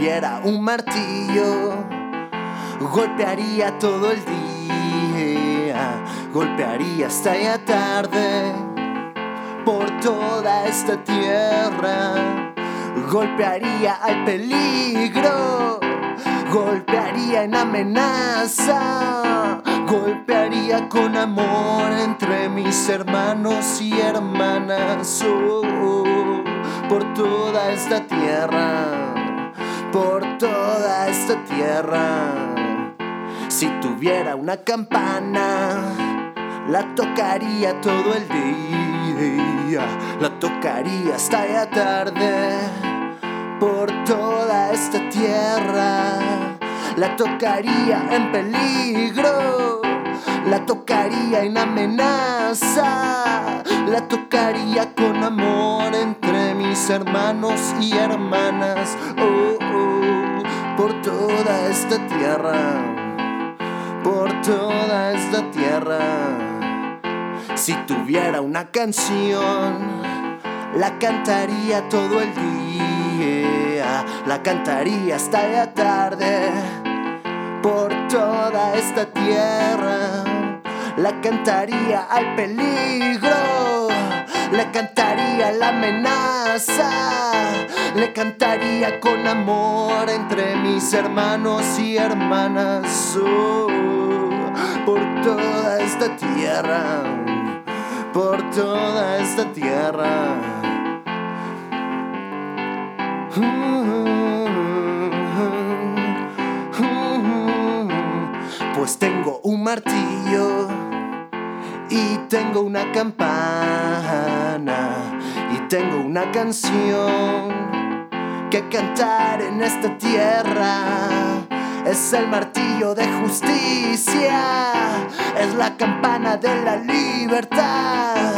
tuviera un martillo, golpearía todo el día, golpearía hasta ya tarde por toda esta tierra, golpearía al peligro, golpearía en amenaza, golpearía con amor entre mis hermanos y hermanas. Oh, por toda esta tierra, por toda esta tierra. Si tuviera una campana, la tocaría todo el día, la tocaría hasta ya tarde. Por toda esta tierra, la tocaría en peligro, la tocaría en amenaza, la tocaría con amor entre mis hermanos y hermanas. Oh, oh, por toda esta tierra, por toda esta tierra. Si tuviera una canción, la cantaría todo el día, la cantaría hasta la tarde. Por toda esta tierra, la cantaría al peligro, la cantaría la amenaza, le cantaría con amor entre mis hermanos y hermanas. Oh, por toda esta tierra por toda esta tierra. Pues tengo un martillo y tengo una campana tengo una canción que cantar en esta tierra es el martillo de justicia, es la campana de la libertad,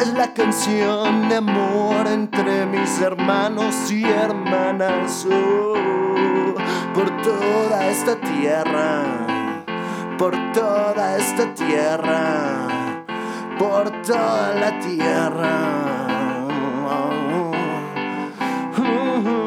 es la canción de amor entre mis hermanos y hermanas. Oh, por toda esta tierra, por toda esta tierra, por toda la tierra. Oh, oh,